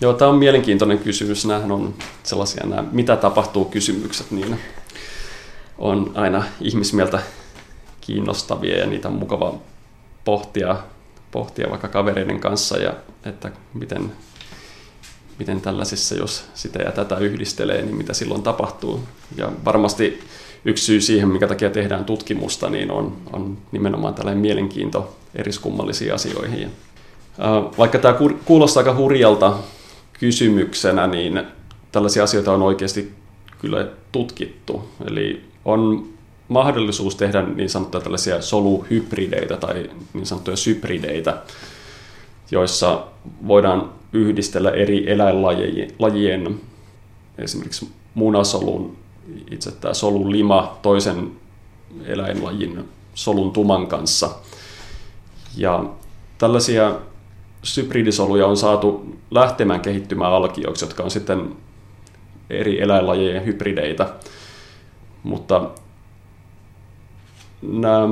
Joo, tämä on mielenkiintoinen kysymys. Nämähän on sellaisia, nämä, mitä tapahtuu kysymykset, niin on aina ihmismieltä kiinnostavia ja niitä on mukava pohtia, pohtia vaikka kavereiden kanssa ja että miten, miten tällaisissa, jos sitä ja tätä yhdistelee, niin mitä silloin tapahtuu. Ja varmasti yksi syy siihen, mikä takia tehdään tutkimusta, niin on, on nimenomaan tällainen mielenkiinto eriskummallisiin asioihin. Vaikka tämä kuulostaa aika hurjalta kysymyksenä, niin tällaisia asioita on oikeasti kyllä tutkittu. Eli on mahdollisuus tehdä niin sanottuja tällaisia soluhybrideitä tai niin sanottuja sybrideitä, joissa voidaan yhdistellä eri eläinlajien, esimerkiksi munasolun, itse tämä solun lima toisen eläinlajin solun tuman kanssa. Ja tällaisia hybridisoluja on saatu lähtemään kehittymään alkioiksi, jotka on sitten eri eläinlajien hybrideitä. Mutta nämä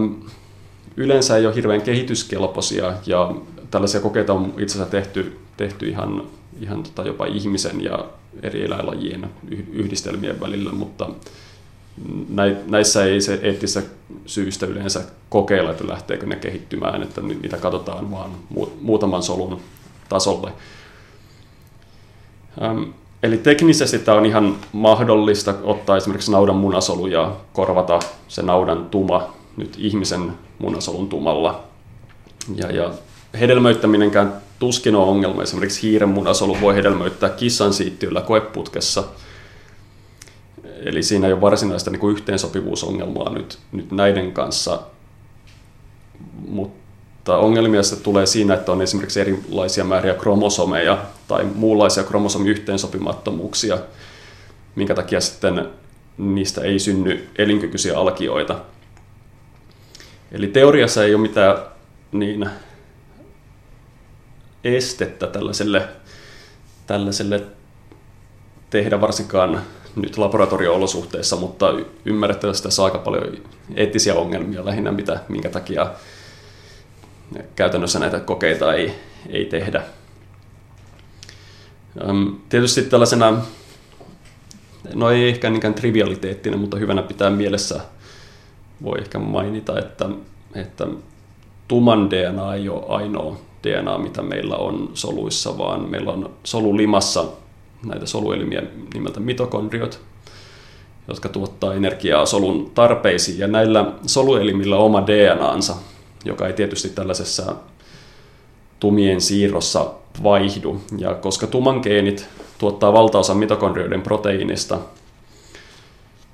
yleensä ei ole hirveän kehityskelpoisia ja tällaisia kokeita on itse asiassa tehty, tehty ihan, ihan tota jopa ihmisen ja eri eläinlajien yhdistelmien välillä, mutta näissä ei se eettistä syystä yleensä kokeilla, että lähteekö ne kehittymään, että niitä katsotaan vaan muutaman solun tasolle. Eli teknisesti tämä on ihan mahdollista ottaa esimerkiksi naudan munasolu ja korvata se naudan tuma nyt ihmisen munasolun tumalla. Ja, ja hedelmöittäminenkään tuskin on ongelma. Esimerkiksi hiiren munasolu voi hedelmöittää kissan siittiöllä koeputkessa – Eli siinä ei ole varsinaista niin kuin yhteensopivuusongelmaa nyt, nyt näiden kanssa, mutta ongelmia se tulee siinä, että on esimerkiksi erilaisia määriä kromosomeja tai muunlaisia kromosomiyhteensopimattomuuksia, minkä takia sitten niistä ei synny elinkykyisiä alkioita. Eli teoriassa ei ole mitään niin estettä tällaiselle, tällaiselle tehdä varsinkaan nyt laboratorio-olosuhteissa, mutta ymmärrettävästi tässä on aika paljon eettisiä ongelmia lähinnä, mitä, minkä takia käytännössä näitä kokeita ei, ei tehdä. Tietysti tällaisena, no ei ehkä niinkään trivialiteettina, mutta hyvänä pitää mielessä voi ehkä mainita, että, että tuman DNA ei ole ainoa DNA, mitä meillä on soluissa, vaan meillä on solulimassa näitä soluelimiä nimeltä mitokondriot, jotka tuottaa energiaa solun tarpeisiin. Ja näillä soluelimillä on oma DNAnsa, joka ei tietysti tällaisessa tumien siirrossa vaihdu. Ja koska tuman geenit tuottaa valtaosan mitokondrioiden proteiinista,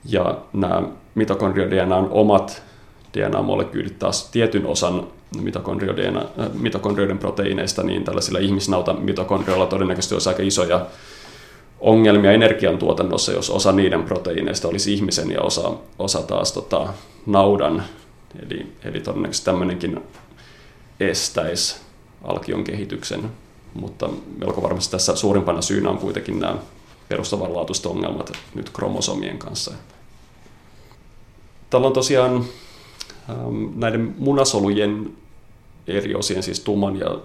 ja nämä mitokondrio-DNAn omat DNA-molekyylit taas tietyn osan mitokondrioiden proteiineista, niin tällaisilla ihmisnauta mitokondrioilla todennäköisesti olisi aika isoja ongelmia energiantuotannossa, jos osa niiden proteiineista olisi ihmisen ja osa, osa taas tota, naudan. Eli, eli todennäköisesti tämmöinenkin estäisi alkion kehityksen, mutta melko varmasti tässä suurimpana syynä on kuitenkin nämä perustavanlaatuiset ongelmat nyt kromosomien kanssa. Tällä on tosiaan ähm, näiden munasolujen eri osien, siis tuman ja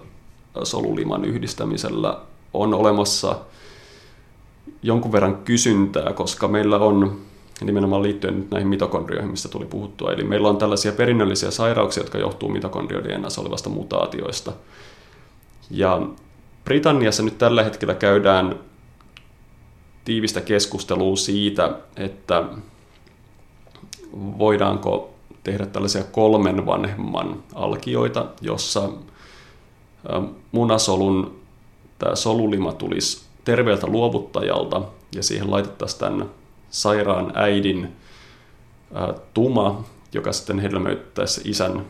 soluliman yhdistämisellä on olemassa – jonkun verran kysyntää, koska meillä on nimenomaan liittyen nyt näihin mitokondrioihin, mistä tuli puhuttua. Eli meillä on tällaisia perinnöllisiä sairauksia, jotka johtuu mitokondrio-DNAssa olevasta mutaatioista. Ja Britanniassa nyt tällä hetkellä käydään tiivistä keskustelua siitä, että voidaanko tehdä tällaisia kolmen vanhemman alkioita, jossa munasolun tämä solulima tulisi terveeltä luovuttajalta ja siihen laitettaisiin tämän sairaan äidin ää, tuma, joka sitten hedelmöittäisi isän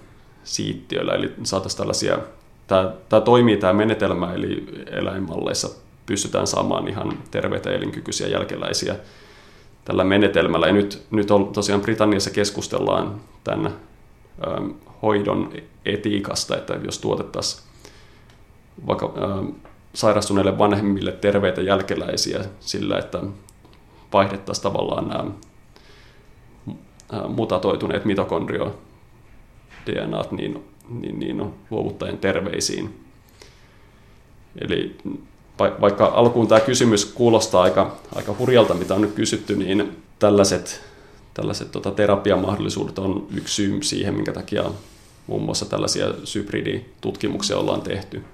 siittiöllä. Eli saataisiin tällaisia, tämä, tämä toimii tämä menetelmä, eli eläinmalleissa pystytään saamaan ihan terveitä elinkykyisiä jälkeläisiä tällä menetelmällä. Ja nyt, nyt on, tosiaan Britanniassa keskustellaan tämän ää, hoidon etiikasta, että jos tuotettaisiin vaikka sairastuneille vanhemmille terveitä jälkeläisiä sillä, että vaihdettaisiin tavallaan nämä mutatoituneet mitokondrio DNAt niin, niin, niin luovuttajien terveisiin. Eli vaikka alkuun tämä kysymys kuulostaa aika, aika hurjalta, mitä on nyt kysytty, niin tällaiset, tällaiset tota, terapiamahdollisuudet on yksi syy siihen, minkä takia muun muassa tällaisia hybriditutkimuksia ollaan tehty.